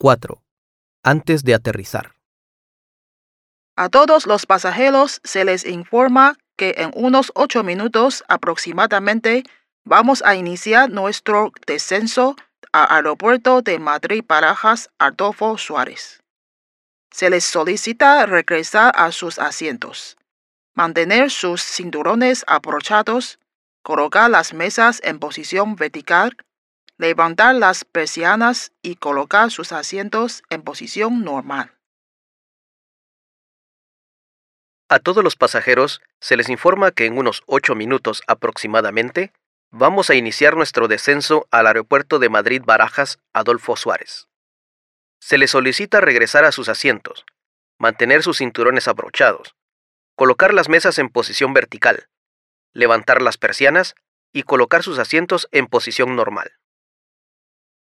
4. Antes de aterrizar. A todos los pasajeros se les informa que en unos ocho minutos aproximadamente vamos a iniciar nuestro descenso al aeropuerto de Madrid Barajas Adolfo Suárez. Se les solicita regresar a sus asientos, mantener sus cinturones abrochados, colocar las mesas en posición vertical, levantar las persianas y colocar sus asientos en posición normal. A todos los pasajeros se les informa que en unos 8 minutos aproximadamente vamos a iniciar nuestro descenso al aeropuerto de Madrid Barajas Adolfo Suárez. Se les solicita regresar a sus asientos, mantener sus cinturones abrochados, colocar las mesas en posición vertical, levantar las persianas y colocar sus asientos en posición normal.